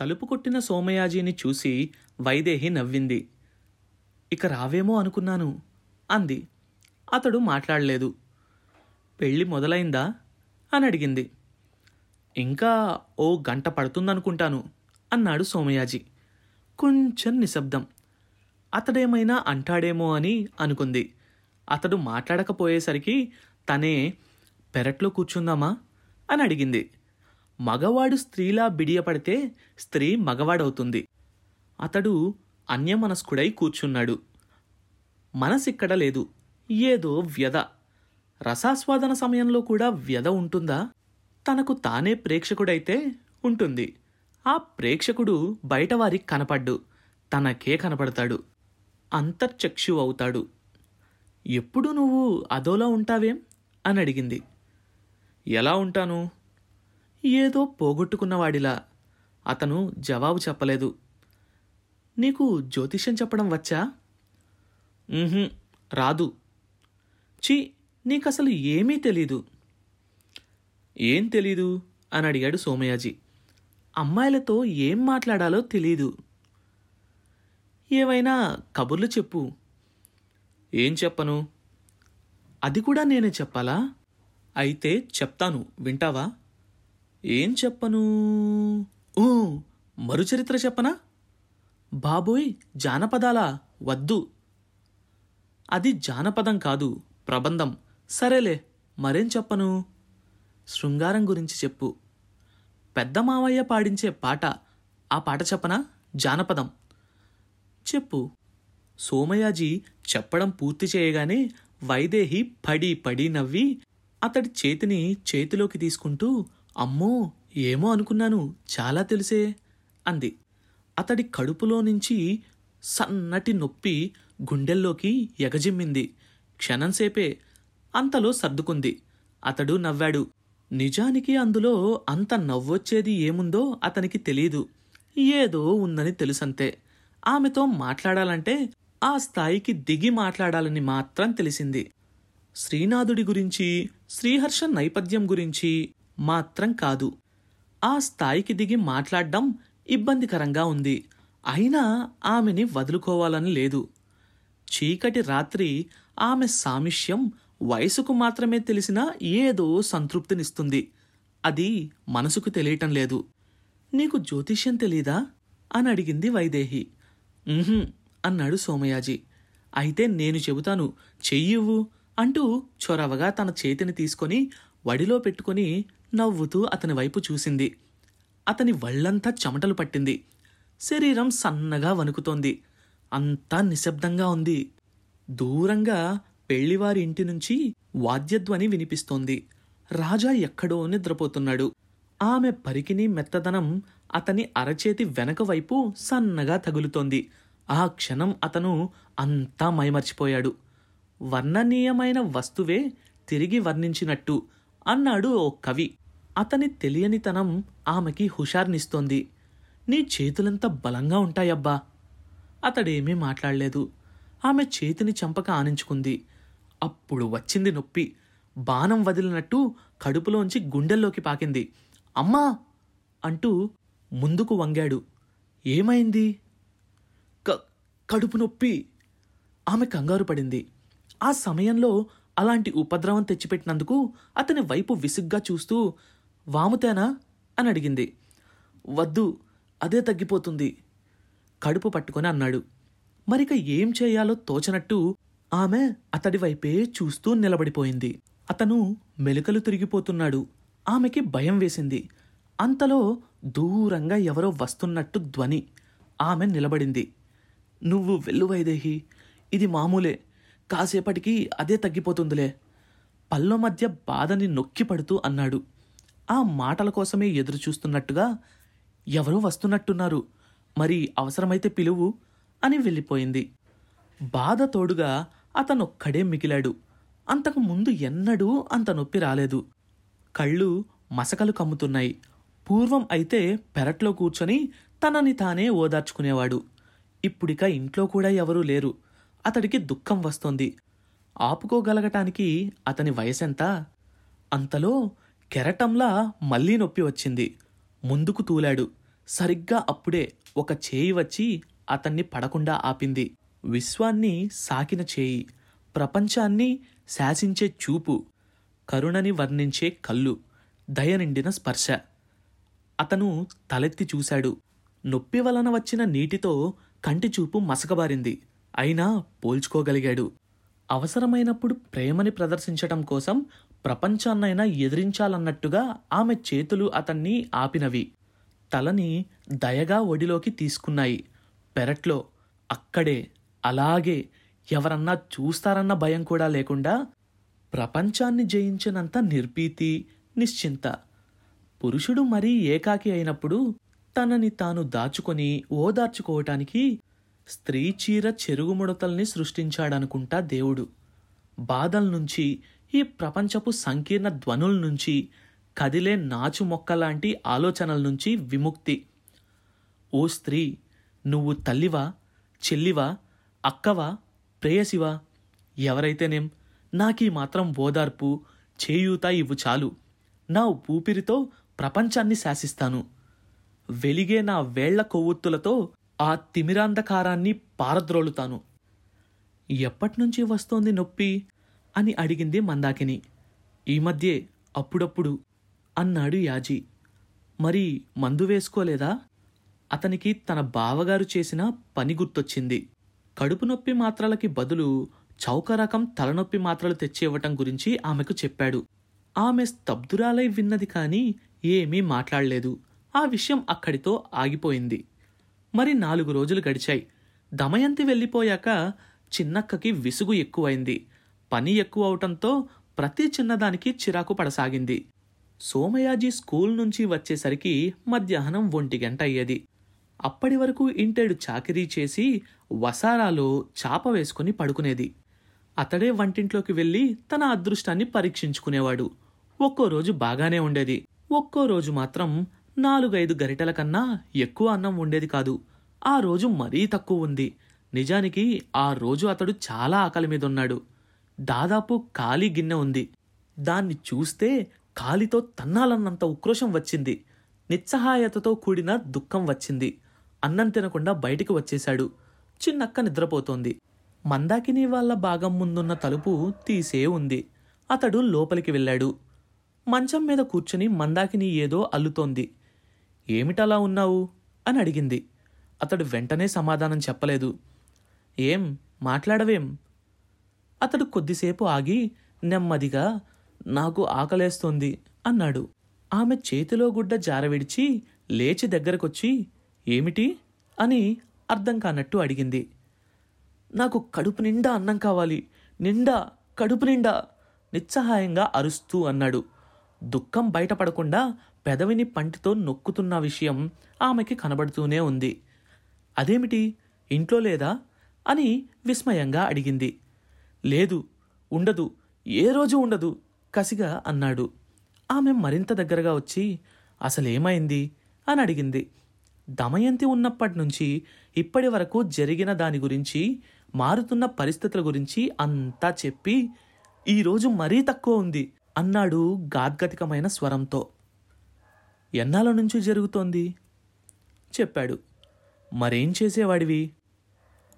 తలుపు కొట్టిన సోమయాజీని చూసి వైదేహి నవ్వింది. ఇక రావేమో అనుకున్నాను అంది. అతడు మాట్లాడలేదు. పెళ్ళి మొదలైందా? అని అడిగింది. ఇంకా ఓ గంట పడుతుందనుకుంటాను అన్నాడు సోమయాజీ. కొంచెం నిశ్శబ్దం. అతడేమైనా అంటాడేమో అని అనుకుంది. అతడు మాట్లాడకపోయేసరికి తనే పెరట్లో కూర్చుందామా? అని అడిగింది. మగవాడు స్త్రీలా బిడియపడితే స్త్రీ మగవాడవుతుంది. అతడు అన్యమనస్కుడై కూర్చున్నాడు. మనసిక్కడ లేదు. ఏదో వ్యధ. రసాస్వాదన సమయంలో కూడా వ్యధ ఉంటుందా? తనకు తానే ప్రేక్షకుడైతే ఉంటుంది. ఆ ప్రేక్షకుడు బయటవారికి కనపడ్డు. తనకే కనపడతాడు. అంతర్చక్షు అవుతాడు. ఎప్పుడు నువ్వు అదోలా ఉంటావేం? అని అడిగింది. ఎలా ఉంటాను? ఏదో పోగొట్టుకున్నవాడిలా. అతను జవాబు చెప్పలేదు. నీకు జ్యోతిష్యం చెప్పడం వచ్చా? రాదు. చీ నీకసలు ఏమీ తెలీదు. ఏం తెలీదు? అని అడిగాడు సోమయాజీ. అమ్మాయిలతో ఏం మాట్లాడాలో తెలీదు. ఏవైనా కబుర్లు చెప్పు. ఏం చెప్పను? అది కూడా నేనే చెప్పాలా? అయితే చెప్తాను వింటావా? ఏం చెప్పను? ఊ, మరుచరిత్ర చెప్పనా? బాబోయ్ జానపదాలా వద్దు. అది జానపదం కాదు ప్రబంధం. సరేలే మరేం చెప్పను? శృంగారం గురించి చెప్పు. పెద్ద మావయ్య పాడించే పాట ఆ పాట చెప్పనా? జానపదం. చెప్పు. సోమయాజీ చెప్పడం పూర్తి చేయగానే వైదేహి పడి పడి నవ్వి అతడి చేతిని చేతిలోకి తీసుకుంటూ అమ్మో ఏమో అనుకున్నాను చాలా తెలిసే అంది. అతడి కడుపులో నుంచి సన్నటి నొప్పి గుండెల్లోకి ఎగజిమ్మింది. క్షణంసేపే అంతలో సర్దుకుంది. అతడు నవ్వాడు. నిజానికి అందులో అంత నవ్వొచ్చేది ఏముందో అతనికి తెలీదు. ఏదో ఉందని తెలుసంతే. ఆమెతో మాట్లాడాలంటే ఆ స్థాయికి దిగి మాట్లాడాలని మాత్రం తెలిసింది. శ్రీనాథుడి గురించి శ్రీహర్ష నైపథ్యం గురించి మాత్రం కాదు. ఆ స్థాయికి దిగి మాట్లాడడం ఇబ్బందికరంగా ఉంది. అయినా ఆమెని వదులుకోవాలని లేదు. చీకటి రాత్రి ఆమె సామిష్యం వయసుకు మాత్రమే తెలిసిన ఏదో సంతృప్తినిస్తుంది. అది మనసుకు తెలియటం లేదు. నీకు జ్యోతిష్యం తెలీదా? అని అడిగింది వైదేహి. అన్నాడు సోమయాజీ. అయితే నేను చెబుతాను చెయ్యివ్వు అంటూ చొరవగా తన చేతిని తీసుకొని వడిలో పెట్టుకొని నవ్వుతూ అతని వైపు చూసింది. అతని వళ్ళంతా చెమటలు పట్టింది. శరీరం సన్నగా వణుకుతోంది. అంతా నిశ్శబ్దంగా ఉంది. దూరంగా పెళ్ళివారి ఇంటి నుంచి వాద్యధ్వని వినిపిస్తోంది. రాజా ఎక్కడో నిద్రపోతున్నాడు. ఆమె పరికిని మెత్తదనం అతని అరచేతి వెనక వైపు సన్నగా తగులుతోంది. ఆ క్షణం అతను అంతా మైమర్చిపోయాడు. వర్ణనీయమైన వస్తువే తిరిగి వర్ణించినట్టు అన్నాడు ఓ కవి. అతని తెలియనితనం ఆమెకి హుషార్నిస్తోంది. నీ చేతులంత బలంగా ఉంటాయబ్బా. అతడేమీ మాట్లాడలేదు. ఆమె చేతిని చంపక ఆనించుకుంది. అప్పుడు వచ్చింది నొప్పి. బాణం వదిలినట్టు కడుపులోంచి గుండెల్లోకి పాకింది. అమ్మా! అంటూ ముందుకు వంగాడు. ఏమైంది? క కడుపు నొప్పి. ఆమె కంగారు పడింది. ఆ సమయంలో అలాంటి ఉపద్రవం తెచ్చిపెట్టినందుకు అతని వైపు విసుగ్గా చూస్తూ వాముతేనా? అని అడిగింది. వద్దు అదే తగ్గిపోతుంది కడుపు పట్టుకొని అన్నాడు. మరిక ఏం చేయాలో తోచనట్టు ఆమె అతడి వైపే చూస్తూ నిలబడిపోయింది. అతను మెలుకలు తిరిగిపోతున్నాడు. ఆమెకి భయం వేసింది. అంతలో దూరంగా ఎవరో వస్తున్నట్టు ధ్వని ఆమె నిలబడింది. నువ్వు వెళ్ళు వైదేహి ఇది మామూలే కాసేపటికి అదే తగ్గిపోతుందిలే. పళ్ళ మధ్య బాధని నొక్కి పడుతూ అన్నాడు. ఆ మాటల కోసమే ఎదురు చూస్తున్నట్టుగా ఎవరో వస్తున్నట్టున్నారు. మరి అవసరమైతే పిలువు అని వెళ్ళిపోయింది. బాధ తోడుగా అతనొక్కడే మిగిలాడు. అంతకు ముందు ఎన్నడూ అంత నొప్పి రాలేదు. కళ్ళు మసకలు కమ్ముతున్నాయి. పూర్వం అయితే పెరట్లో కూర్చొని తనని తానే ఓదార్చుకునేవాడు. ఇప్పుడిక ఇంట్లో కూడా ఎవరూ లేరు. అతడికి దుఃఖం వస్తోంది. ఆపుకోగలగటానికి అతని వయసెంత? అంతలో కెరటంలా మళ్ళీ నొప్పి వచ్చింది. ముందుకు తూలాడు. సరిగ్గా అప్పుడే ఒక చేయి వచ్చి అతన్ని పడకుండా ఆపింది. విశ్వాన్ని సాకిన చేయి. ప్రపంచాన్ని శాసించే చూపు. కరుణని వర్ణించే కళ్ళు. దయ నిండిన స్పర్శ. అతను తలెత్తి చూశాడు. నొప్పి వలన వచ్చిన నీటితో కంటి చూపు మసకబారింది. అయినా పోల్చుకోగలిగాడు. అవసరమైనప్పుడు ప్రేమని ప్రదర్శించటం కోసం ప్రపంచాన్నైనా ఎదిరించాలన్నట్టుగా ఆమె చేతులు అతన్ని ఆపినవి. తలని దయగా ఒడిలోకి తీసుకున్నాయి. పెరట్లో అక్కడే అలాగే ఎవరన్నా చూస్తారన్న భయం కూడా లేకుండా ప్రపంచాన్ని జయించినంత నిర్భీతి నిశ్చింత. పురుషుడు మరీ ఏకాకి అయినప్పుడు తనని తాను దాచుకొని ఓదార్చుకోవటానికి స్త్రీ చీర చెరుగుముడతల్ని సృష్టించాడనుకుంటా దేవుడు. బాధల నుంచి ఈ ప్రపంచపు సంకీర్ణ ధ్వనుల నుంచి కదిలే నాచు మొక్కలాంటి ఆలోచనల నుంచి విముక్తి. ఓ స్త్రీ నువ్వు తల్లివా చెల్లివా అక్కవా ప్రేయసివా? ఎవరైతేనేం నాకీ మాత్రం ఓదార్పు చేయూత ఇవ్వు చాలు. నా ఊపిరితో ప్రపంచాన్ని శాసిస్తాను. వెలిగే నా వేళ్ళ కొవ్వొత్తులతో ఆ తిమిరాంధకారాన్ని పారద్రోలుతాను. ఎప్పటినుంచి వస్తోంది నొప్పి? అని అడిగింది మందాకిని. ఈ మధ్యే అప్పుడప్పుడు అన్నాడు యాజీ. మరి మందు వేసుకోలేదా? అతనికి తన బావగారు చేసిన పని గుర్తొచ్చింది. కడుపు నొప్పి మాత్రలకి బదులు చౌక రకం తలనొప్పి మాత్రలు తెచ్చి ఇవ్వటం గురించి ఆమెకు చెప్పాడు. ఆమె స్తబ్దురాలై విన్నది కాని ఏమీ మాట్లాడలేదు. ఆ విషయం అక్కడితో ఆగిపోయింది. మరి నాలుగు రోజులు గడిచాయి. దమయంతి వెళ్ళిపోయాక చిన్నక్కకి విసుగు ఎక్కువైంది. పని ఎక్కువ అవటంతో ప్రతి చిన్నదానికి చిరాకు పడసాగింది. సోమయాజీ స్కూల్ నుంచి వచ్చేసరికి మధ్యాహ్నం ఒంటి గంట అయ్యేది. అప్పటి వరకు ఇంటేడు చాకిరీ చేసి వసారాలో చాప వేసుకుని పడుకునేది. అతడే వంటింట్లోకి వెళ్ళి తన అదృష్టాన్ని పరీక్షించుకునేవాడు. ఒక్కో రోజు బాగానే ఉండేది. ఒక్కో రోజు మాత్రం నాలుగైదు గరిటెల కన్నా ఎక్కువ అన్నం ఉండేది కాదు. ఆ రోజు మరీ తక్కువ ఉంది. నిజానికి ఆ రోజు అతడు చాలా ఆకలి మీదున్నాడు. దాదాపు ఖాళీ గిన్నె ఉంది. దాన్ని చూస్తే కాలితో తన్నాలన్నంత ఉక్రోషం వచ్చింది. నిస్సహాయతతో కూడిన దుఃఖం వచ్చింది. అన్నం తినకుండా బయటికి వచ్చేశాడు. చిన్నక్క నిద్రపోతోంది. మందాకిని వాళ్ళ భాగం ముందున్న తలుపు తీసే ఉంది. అతడు లోపలికి వెళ్ళాడు. మంచం మీద కూర్చుని మందాకిని ఏదో అల్లుతోంది. ఏమిటలా ఉన్నావు? అని అడిగింది. అతడు వెంటనే సమాధానం చెప్పలేదు. ఏం మాట్లాడవేం? అతడు కొద్దిసేపు ఆగి నెమ్మదిగా నాకు ఆకలేస్తోంది అన్నాడు. ఆమె చేతిలో గుడ్డ జారవిడిచి లేచి దగ్గరకొచ్చి ఏమిటి? అని అర్థం కానట్టు అడిగింది. నాకు కడుపు నిండా అన్నం కావాలి నిండా కడుపు నిండా నిస్సహాయంగా అరుస్తూ అన్నాడు. దుఃఖం బయటపడకుండా పెదవిని పంటితో నొక్కుతున్న విషయం ఆమెకి కనబడుతూనే ఉంది. అదేమిటి? ఇంట్లో లేదా? అని విస్మయంగా అడిగింది. లేదు ఉండదు ఏ రోజు ఉండదు కసిగా అన్నాడు. ఆమె మరింత దగ్గరగా వచ్చి అసలేమైంది? అని అడిగింది. దమయంతి ఉన్నప్పటి నుంచి ఇప్పటి వరకు జరిగిన దాని గురించి మారుతున్న పరిస్థితుల గురించి అంతా చెప్పి ఈరోజు మరీ తక్కువ ఉంది అన్నాడు గాద్గతికమైన స్వరంతో. ఎన్నాళ్ళ నుంచి జరుగుతోంది? చెప్పాడు. మరేం చేసేవాడివి?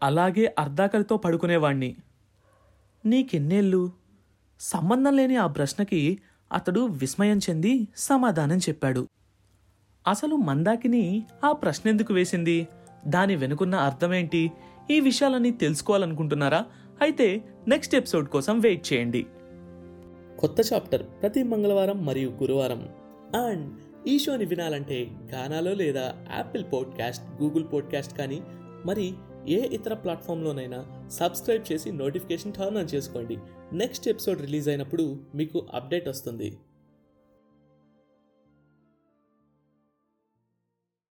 అలాగే అర్ధాకలితో పడుకునేవాణ్ణి. నీకెన్నేళ్ళు? సంబంధం లేని ఆ ప్రశ్నకి అతడు విస్మయం చెంది సమాధానం చెప్పాడు. అసలు మందాకిని ఆ ప్రశ్న ఎందుకు వేసింది? దాని వెనుకున్న అర్థమేంటి? ఈ విషయాలన్నీ తెలుసుకోవాలనుకుంటున్నారా? అయితే నెక్స్ట్ ఎపిసోడ్ కోసం వెయిట్ చేయండి. కొత్త చాప్టర్ ప్రతి మంగళవారం మరియు గురువారం. అండ్ ఈ షోని వినాలంటే గానాలో లేదా యాపిల్ పాడ్కాస్ట్ గూగుల్ పాడ్కాస్ట్ కానీ మరి ఏ ఇతర ప్లాట్ఫామ్లోనైనా సబ్స్క్రైబ్ చేసి నోటిఫికేషన్ టర్న్ ఆన్ చేసుకోండి. నెక్స్ట్ ఎపిసోడ్ రిలీజ్ అయినప్పుడు మీకు అప్డేట్ వస్తుంది.